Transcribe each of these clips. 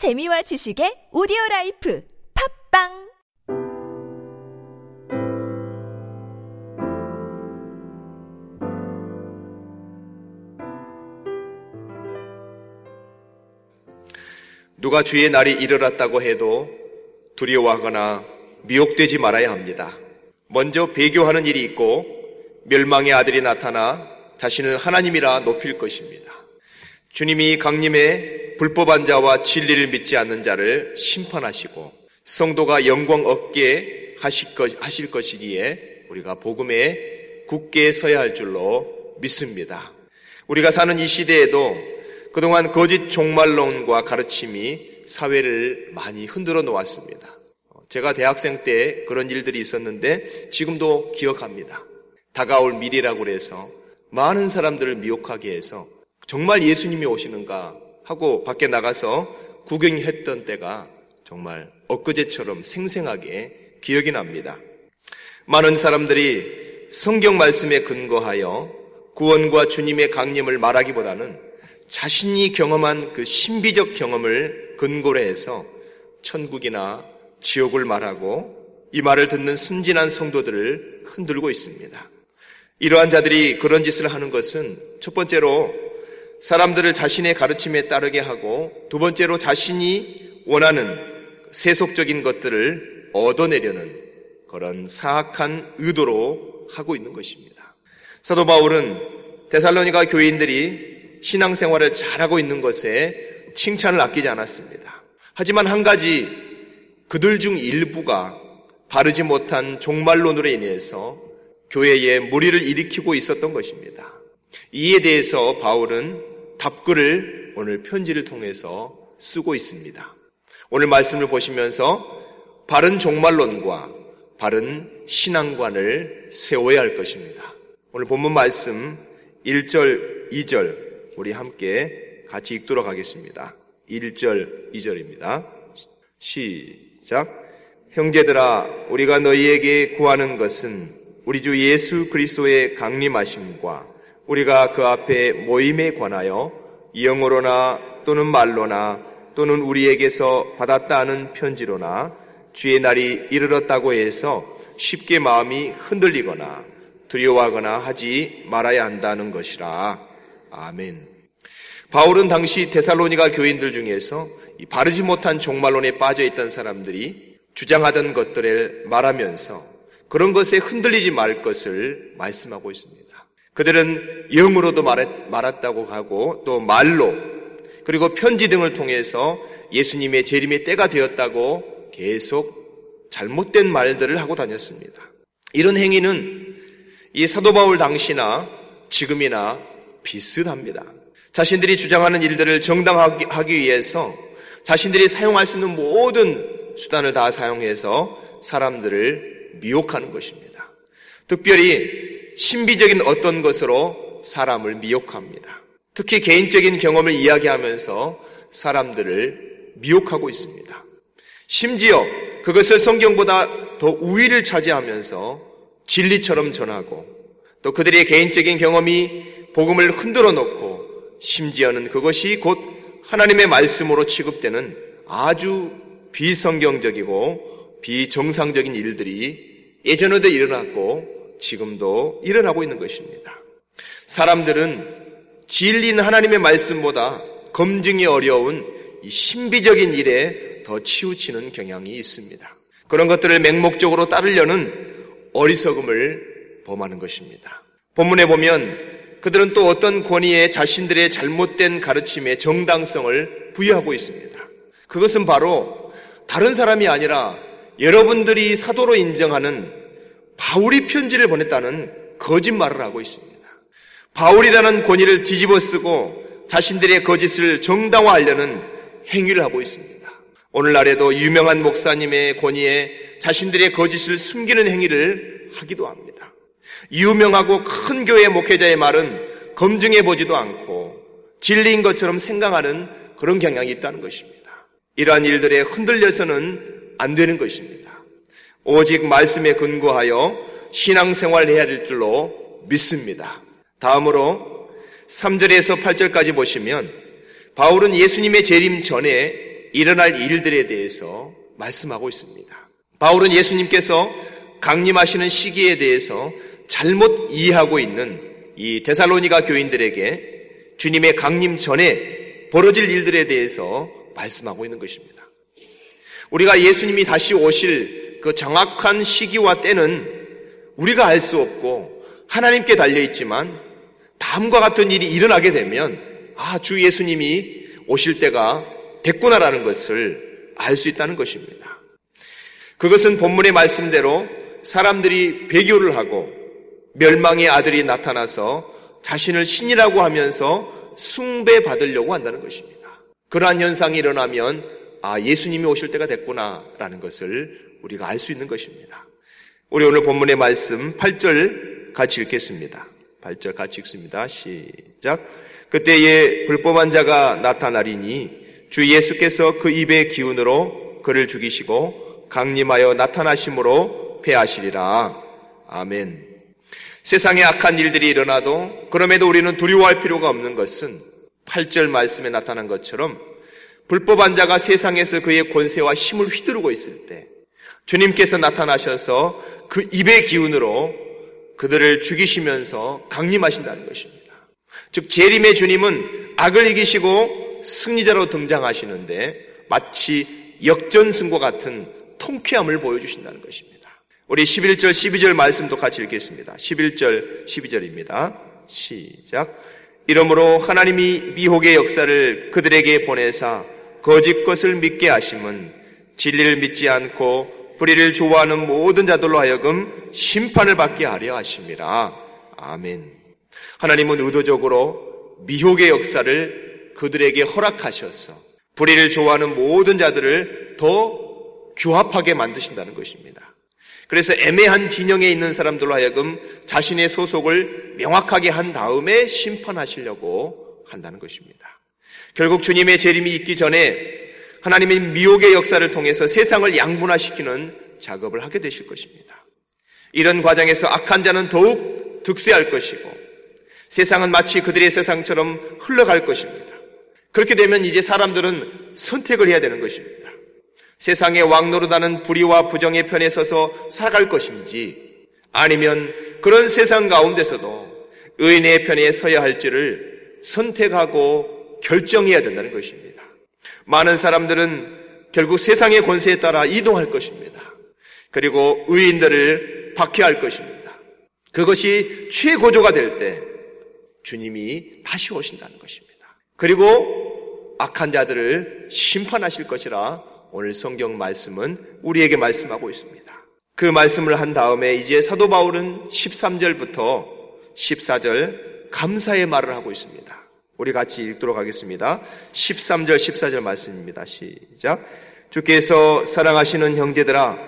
재미와 지식의 오디오 라이프 팟빵 누가 주의 날이 이르렀다고 해도 두려워하거나 미혹되지 말아야 합니다. 먼저 배교하는 일이 있고 멸망의 아들이 나타나 자신을 하나님이라 높일 것입니다. 주님이 강림의 불법한 자와 진리를 믿지 않는 자를 심판하시고 성도가 영광 얻게 하실, 것, 하실 것이기에 우리가 복음에 굳게 서야 할 줄로 믿습니다. 우리가 사는 이 시대에도 그동안 거짓 종말론과 가르침이 사회를 많이 흔들어 놓았습니다. 제가 대학생 때 그런 일들이 있었는데 지금도 기억합니다. 다가올 미래라고 해서 많은 사람들을 미혹하게 해서 정말 예수님이 오시는가 하고 밖에 나가서 구경했던 때가 정말 엊그제처럼 생생하게 기억이 납니다. 많은 사람들이 성경 말씀에 근거하여 구원과 주님의 강림을 말하기보다는 자신이 경험한 그 신비적 경험을 근거로 해서 천국이나 지옥을 말하고 이 말을 듣는 순진한 성도들을 흔들고 있습니다. 이러한 자들이 그런 짓을 하는 것은 첫 번째로 사람들을 자신의 가르침에 따르게 하고 두 번째로 자신이 원하는 세속적인 것들을 얻어내려는 그런 사악한 의도로 하고 있는 것입니다. 사도 바울은 데살로니가 교인들이 신앙생활을 잘하고 있는 것에 칭찬을 아끼지 않았습니다. 하지만 한 가지 그들 중 일부가 바르지 못한 종말론으로 인해서 교회에 무리를 일으키고 있었던 것입니다. 이에 대해서 바울은 답글을 오늘 편지를 통해서 쓰고 있습니다. 오늘 말씀을 보시면서 바른 종말론과 바른 신앙관을 세워야 할 것입니다. 오늘 본문 말씀 1절, 2절 우리 함께 같이 읽도록 하겠습니다. 1절, 2절입니다. 시작. 형제들아, 우리가 너희에게 구하는 것은 우리 주 예수 그리스도의 강림하심과 우리가 그 앞에 모임에 관하여 영어로나 또는 말로나 또는 우리에게서 받았다 하는 편지로나 주의 날이 이르렀다고 해서 쉽게 마음이 흔들리거나 두려워하거나 하지 말아야 한다는 것이라. 아멘. 바울은 당시 데살로니가 교인들 중에서 바르지 못한 종말론에 빠져 있던 사람들이 주장하던 것들을 말하면서 그런 것에 흔들리지 말 것을 말씀하고 있습니다. 그들은 영으로도 말했 다고 하고 또 말로 그리고 편지 등을 통해서 예수님의 재림의 때가 되었다고 계속 잘못된 말들을 하고 다녔습니다. 이런 행위는 이 사도 바울 당시나 지금이나 비슷합니다. 자신들이 주장하는 일들을 정당하기 위해서 자신들이 사용할 수 있는 모든 수단을 다 사용해서 사람들을 미혹하는 것입니다. 특별히 신비적인 어떤 것으로 사람을 미혹합니다. 특히 개인적인 경험을 이야기하면서 사람들을 미혹하고 있습니다. 심지어 그것을 성경보다 더 우위를 차지하면서 진리처럼 전하고 또 그들의 개인적인 경험이 복음을 흔들어 놓고 심지어는 그것이 곧 하나님의 말씀으로 취급되는 아주 비성경적이고 비정상적인 일들이 예전에도 일어났고 지금도 일어나고 있는 것입니다. 사람들은 진리는 하나님의 말씀보다 검증이 어려운 이 신비적인 일에 더 치우치는 경향이 있습니다. 그런 것들을 맹목적으로 따르려는 어리석음을 범하는 것입니다. 본문에 보면 그들은 또 어떤 권위에 자신들의 잘못된 가르침에 정당성을 부여하고 있습니다. 그것은 바로 다른 사람이 아니라 여러분들이 사도로 인정하는 바울이 편지를 보냈다는 거짓말을 하고 있습니다. 바울이라는 권위를 뒤집어 쓰고 자신들의 거짓을 정당화하려는 행위를 하고 있습니다. 오늘날에도 유명한 목사님의 권위에 자신들의 거짓을 숨기는 행위를 하기도 합니다. 유명하고 큰 교회 목회자의 말은 검증해 보지도 않고 진리인 것처럼 생각하는 그런 경향이 있다는 것입니다. 이러한 일들에 흔들려서는 안 되는 것입니다. 오직 말씀에 근거하여 신앙생활 해야 될 줄로 믿습니다. 다음으로 3절에서 8절까지 보시면 바울은 예수님의 재림 전에 일어날 일들에 대해서 말씀하고 있습니다. 바울은 예수님께서 강림하시는 시기에 대해서 잘못 이해하고 있는 이 데살로니가 교인들에게 주님의 강림 전에 벌어질 일들에 대해서 말씀하고 있는 것입니다. 우리가 예수님이 다시 오실 그 정확한 시기와 때는 우리가 알 수 없고 하나님께 달려 있지만 다음과 같은 일이 일어나게 되면 아, 주 예수님이 오실 때가 됐구나라는 것을 알 수 있다는 것입니다. 그것은 본문의 말씀대로 사람들이 배교를 하고 멸망의 아들이 나타나서 자신을 신이라고 하면서 숭배받으려고 한다는 것입니다. 그러한 현상이 일어나면 아, 예수님이 오실 때가 됐구나라는 것을 우리가 알 수 있는 것입니다. 우리 오늘 본문의 말씀 8절 같이 읽겠습니다. 8절 같이 읽습니다. 시작. 그때에 불법한 자가 나타나리니 주 예수께서 그 입의 기운으로 그를 죽이시고 강림하여 나타나심으로 패하시리라. 아멘. 세상에 악한 일들이 일어나도 그럼에도 우리는 두려워할 필요가 없는 것은 8절 말씀에 나타난 것처럼 불법한 자가 세상에서 그의 권세와 힘을 휘두르고 있을 때 주님께서 나타나셔서 그 입의 기운으로 그들을 죽이시면서 강림하신다는 것입니다. 즉 재림의 주님은 악을 이기시고 승리자로 등장하시는데 마치 역전승과 같은 통쾌함을 보여주신다는 것입니다. 우리 11절, 12절 말씀도 같이 읽겠습니다. 11절, 12절입니다. 시작. 이러므로 하나님이 미혹의 역사를 그들에게 보내사 거짓 것을 믿게 하심은 진리를 믿지 않고 불의를 좋아하는 모든 자들로 하여금 심판을 받게 하려 하심이라. 아멘. 하나님은 의도적으로 미혹의 역사를 그들에게 허락하셔서 불의를 좋아하는 모든 자들을 더 규합하게 만드신다는 것입니다. 그래서 애매한 진영에 있는 사람들로 하여금 자신의 소속을 명확하게 한 다음에 심판하시려고 한다는 것입니다. 결국 주님의 재림이 있기 전에 하나님의 미혹의 역사를 통해서 세상을 양분화시키는 작업을 하게 되실 것입니다. 이런 과정에서 악한 자는 더욱 득세할 것이고 세상은 마치 그들의 세상처럼 흘러갈 것입니다. 그렇게 되면 이제 사람들은 선택을 해야 되는 것입니다. 세상의 왕노릇하는 불의와 부정의 편에 서서 살아갈 것인지 아니면 그런 세상 가운데서도 의인의 편에 서야 할지를 선택하고 결정해야 된다는 것입니다. 많은 사람들은 결국 세상의 권세에 따라 이동할 것입니다. 그리고 의인들을 박해할 것입니다. 그것이 최고조가 될 때 주님이 다시 오신다는 것입니다. 그리고 악한 자들을 심판하실 것이라 오늘 성경 말씀은 우리에게 말씀하고 있습니다. 그 말씀을 한 다음에 이제 사도 바울은 13절부터 14절 감사의 말을 하고 있습니다. 우리 같이 읽도록 하겠습니다. 13절, 14절 말씀입니다. 시작. 주께서 사랑하시는 형제들아,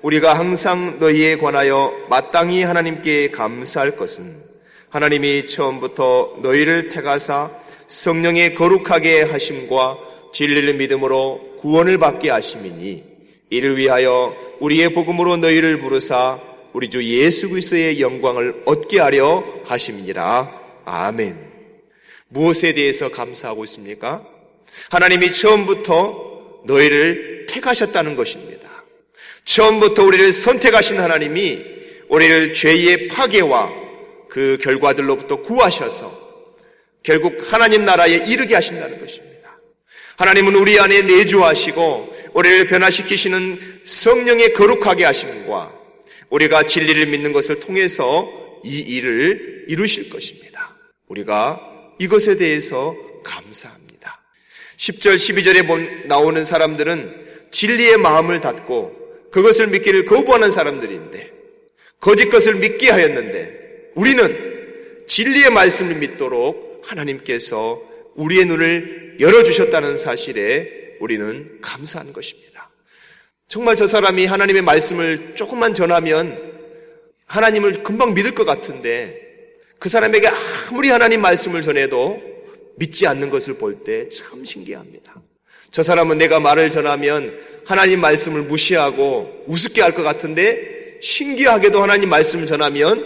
우리가 항상 너희에 관하여 마땅히 하나님께 감사할 것은 하나님이 처음부터 너희를 택하사 성령의 거룩하게 하심과 진리를 믿음으로 구원을 받게 하심이니 이를 위하여 우리의 복음으로 너희를 부르사 우리 주 예수 그리스도의 영광을 얻게 하려 하심이니라. 아멘. 무엇에 대해서 감사하고 있습니까? 하나님이 처음부터 너희를 택하셨다는 것입니다. 처음부터 우리를 선택하신 하나님이 우리를 죄의 파괴와 그 결과들로부터 구하셔서 결국 하나님 나라에 이르게 하신다는 것입니다. 하나님은 우리 안에 내주하시고 우리를 변화시키시는 성령의 거룩하게 하심과 우리가 진리를 믿는 것을 통해서 이 일을 이루실 것입니다. 우리가 이것에 대해서 감사합니다. 10절, 12절에 나오는 사람들은 진리의 마음을 닫고 그것을 믿기를 거부하는 사람들인데 거짓 것을 믿게 하였는데 우리는 진리의 말씀을 믿도록 하나님께서 우리의 눈을 열어주셨다는 사실에 우리는 감사한 것입니다. 정말 저 사람이 하나님의 말씀을 조금만 전하면 하나님을 금방 믿을 것 같은데 그 사람에게 아무리 하나님 말씀을 전해도 믿지 않는 것을 볼 때 참 신기합니다. 저 사람은 내가 말을 전하면 하나님 말씀을 무시하고 우습게 할 것 같은데 신기하게도 하나님 말씀을 전하면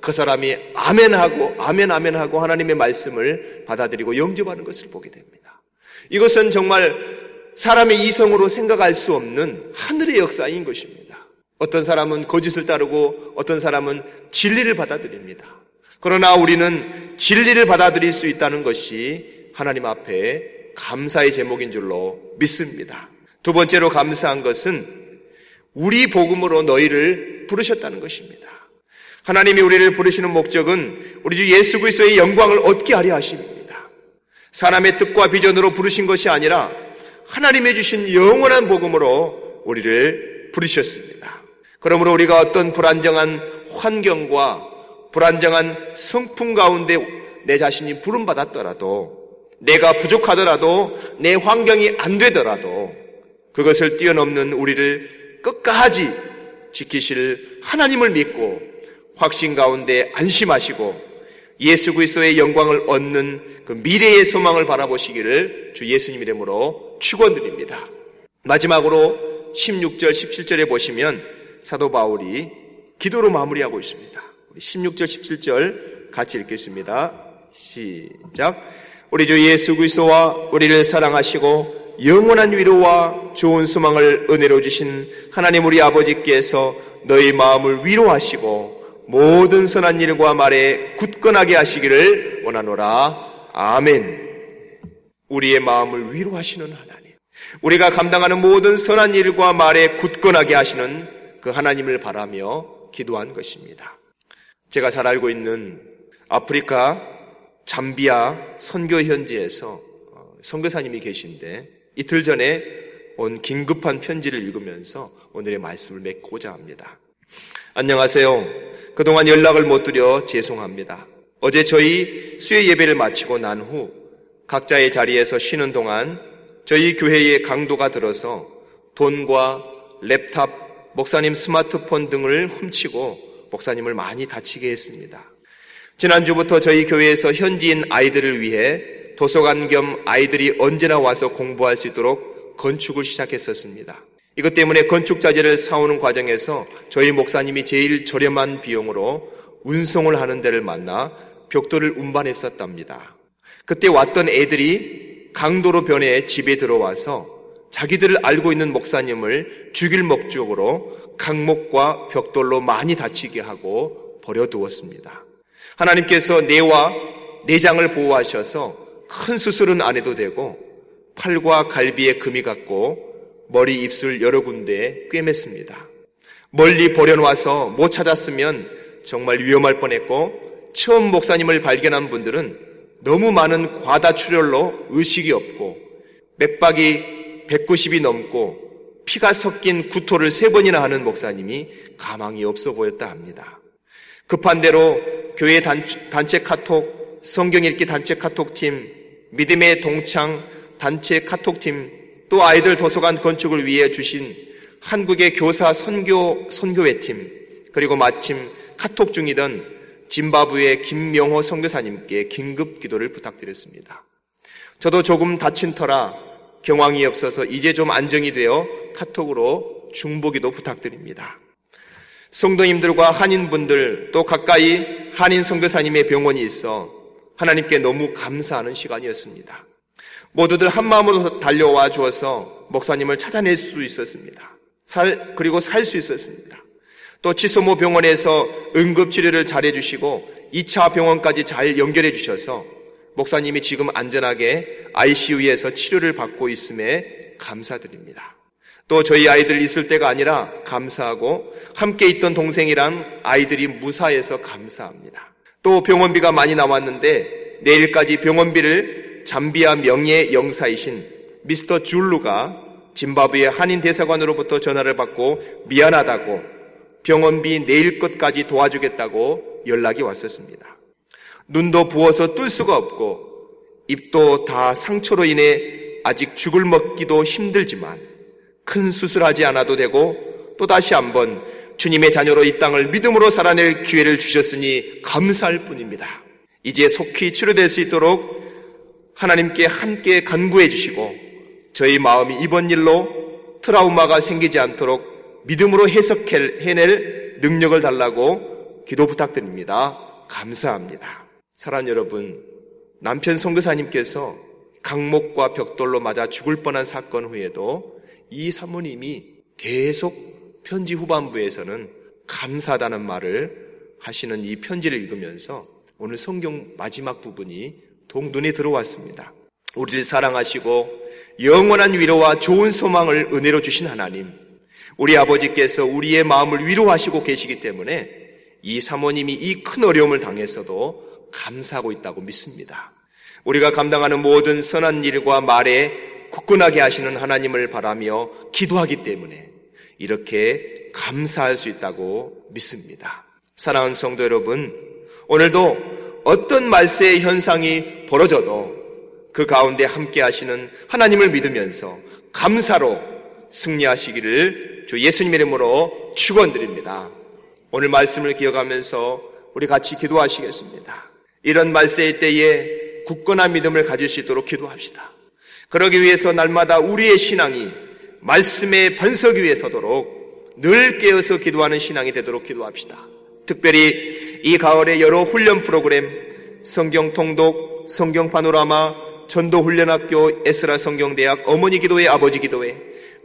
그 사람이 아멘하고 아멘 아멘하고 하나님의 말씀을 받아들이고 영접하는 것을 보게 됩니다. 이것은 정말 사람의 이성으로 생각할 수 없는 하늘의 역사인 것입니다. 어떤 사람은 거짓을 따르고 어떤 사람은 진리를 받아들입니다. 그러나 우리는 진리를 받아들일 수 있다는 것이 하나님 앞에 감사의 제목인 줄로 믿습니다. 두 번째로 감사한 것은 우리 복음으로 너희를 부르셨다는 것입니다. 하나님이 우리를 부르시는 목적은 우리 주 예수 그리스도의 영광을 얻게 하려 하십니다. 사람의 뜻과 비전으로 부르신 것이 아니라 하나님의 주신 영원한 복음으로 우리를 부르셨습니다. 그러므로 우리가 어떤 불안정한 환경과 불안정한 성품 가운데 내 자신이 부름받았더라도 내가 부족하더라도 내 환경이 안 되더라도 그것을 뛰어넘는 우리를 끝까지 지키실 하나님을 믿고 확신 가운데 안심하시고 예수 그리스도의 영광을 얻는 그 미래의 소망을 바라보시기를 주 예수님 이름으로 축원드립니다. 마지막으로 16절 17절에 보시면 사도 바울이 기도로 마무리하고 있습니다. 16절 17절 같이 읽겠습니다. 시작. 우리 주 예수 그리스도와 우리를 사랑하시고 영원한 위로와 좋은 소망을 은혜로 주신 하나님 우리 아버지께서 너희 마음을 위로하시고 모든 선한 일과 말에 굳건하게 하시기를 원하노라. 아멘. 우리의 마음을 위로하시는 하나님. 우리가 감당하는 모든 선한 일과 말에 굳건하게 하시는 그 하나님을 바라며 기도한 것입니다. 제가 잘 알고 있는 아프리카 잠비아 선교 현지에서 어, 선교사님이 계신데 이틀 전에 온 긴급한 편지를 읽으면서 오늘의 말씀을 맺고자 합니다. 안녕하세요. 그동안 연락을 못 드려 죄송합니다. 어제 저희 수요 예배를 마치고 난 후 각자의 자리에서 쉬는 동안 저희 교회의 강도가 들어서 돈과 랩탑, 목사님 스마트폰 등을 훔치고 목사님을 많이 다치게 했습니다. 지난주부터 저희 교회에서 현지인 아이들을 위해 도서관 겸 아이들이 언제나 와서 공부할 수 있도록 건축을 시작했었습니다. 이것 때문에 건축 자재를 사오는 과정에서 저희 목사님이 제일 저렴한 비용으로 운송을 하는 데를 만나 벽돌을 운반했었답니다. 그때 왔던 애들이 강도로 변해 집에 들어와서 자기들을 알고 있는 목사님을 죽일 목적으로 강목과 벽돌로 많이 다치게 하고 버려두었습니다. 하나님께서 뇌와 내장을 보호하셔서 큰 수술은 안 해도 되고 팔과 갈비에 금이 갔고 머리, 입술 여러 군데에 꿰맸습니다. 멀리 버려놔서 못 찾았으면 정말 위험할 뻔했고 처음 목사님을 발견한 분들은 너무 많은 과다 출혈로 의식이 없고 맥박이 190이 넘고 피가 섞인 구토를 세 번이나 하는 목사님이 가망이 없어 보였다 합니다. 급한 대로 교회 단체 카톡, 성경 읽기 단체 카톡팀, 믿음의 동창 단체 카톡팀, 또 아이들 도서관 건축을 위해 주신 한국의 교사 선교, 선교회팀, 그리고 마침 카톡 중이던 짐바브의 김명호 선교사님께 긴급 기도를 부탁드렸습니다. 저도 조금 다친 터라 경황이 없어서 이제 좀 안정이 되어 카톡으로 중보기도 부탁드립니다. 성도님들과 한인분들 또 가까이 한인 선교사님의 병원이 있어 하나님께 너무 감사하는 시간이었습니다. 모두들 한마음으로 달려와 주어서 목사님을 찾아낼 수 있었습니다. 살, 그리고 살 수 있었습니다. 또 치소모 병원에서 응급치료를 잘해 주시고 2차 병원까지 잘 연결해 주셔서 목사님이 지금 안전하게 ICU에서 치료를 받고 있음에 감사드립니다. 또 저희 아이들 있을 때가 아니라 감사하고 함께 있던 동생이랑 아이들이 무사해서 감사합니다. 또 병원비가 많이 나왔는데 내일까지 병원비를 잠비아 명예 영사이신 미스터 줄루가 짐바브웨 한인 대사관으로부터 전화를 받고 미안하다고 병원비 내일 것까지 도와주겠다고 연락이 왔었습니다. 눈도 부어서 뜰 수가 없고 입도 다 상처로 인해 아직 죽을 먹기도 힘들지만 큰 수술하지 않아도 되고 또 다시 한번 주님의 자녀로 이 땅을 믿음으로 살아낼 기회를 주셨으니 감사할 뿐입니다. 이제 속히 치료될 수 있도록 하나님께 함께 간구해 주시고 저희 마음이 이번 일로 트라우마가 생기지 않도록 믿음으로 해석해낼 능력을 달라고 기도 부탁드립니다. 감사합니다. 사랑 여러분, 남편 선교사님께서 강목과 벽돌로 맞아 죽을 뻔한 사건 후에도 이 사모님이 계속 편지 후반부에서는 감사하다는 말을 하시는 이 편지를 읽으면서 오늘 성경 마지막 부분이 동 눈에 들어왔습니다. 우리를 사랑하시고 영원한 위로와 좋은 소망을 은혜로 주신 하나님, 우리 아버지께서 우리의 마음을 위로하시고 계시기 때문에 이 사모님이 이 큰 어려움을 당했어도 감사하고 있다고 믿습니다. 우리가 감당하는 모든 선한 일과 말에 굳건하게 하시는 하나님을 바라며 기도하기 때문에 이렇게 감사할 수 있다고 믿습니다. 사랑하는 성도 여러분, 오늘도 어떤 말세의 현상이 벌어져도 그 가운데 함께 하시는 하나님을 믿으면서 감사로 승리하시기를 주 예수님 이름으로 축원드립니다. 오늘 말씀을 기억하면서 우리 같이 기도하시겠습니다. 이런 말세의 때에 굳건한 믿음을 가질 수 있도록 기도합시다. 그러기 위해서 날마다 우리의 신앙이 말씀의 반석 위에 서도록 늘 깨어서 기도하는 신앙이 되도록 기도합시다. 특별히 이 가을의 여러 훈련 프로그램, 성경 통독, 성경 파노라마, 전도 훈련학교, 에스라 성경대학, 어머니 기도회, 아버지 기도회,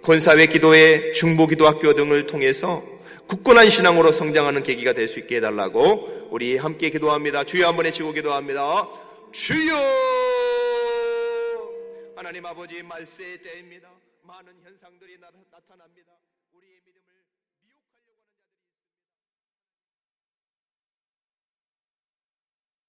권사회 기도회, 중보 기도학교 등을 통해서 굳건한 신앙으로 성장하는 계기가 될 수 있게 해달라고 우리 함께 기도합니다. 주여 한번 외치고 기도합니다. 주여! 하나님 아버지 말세의 때입니다. 많은 현상들이 나타납니다.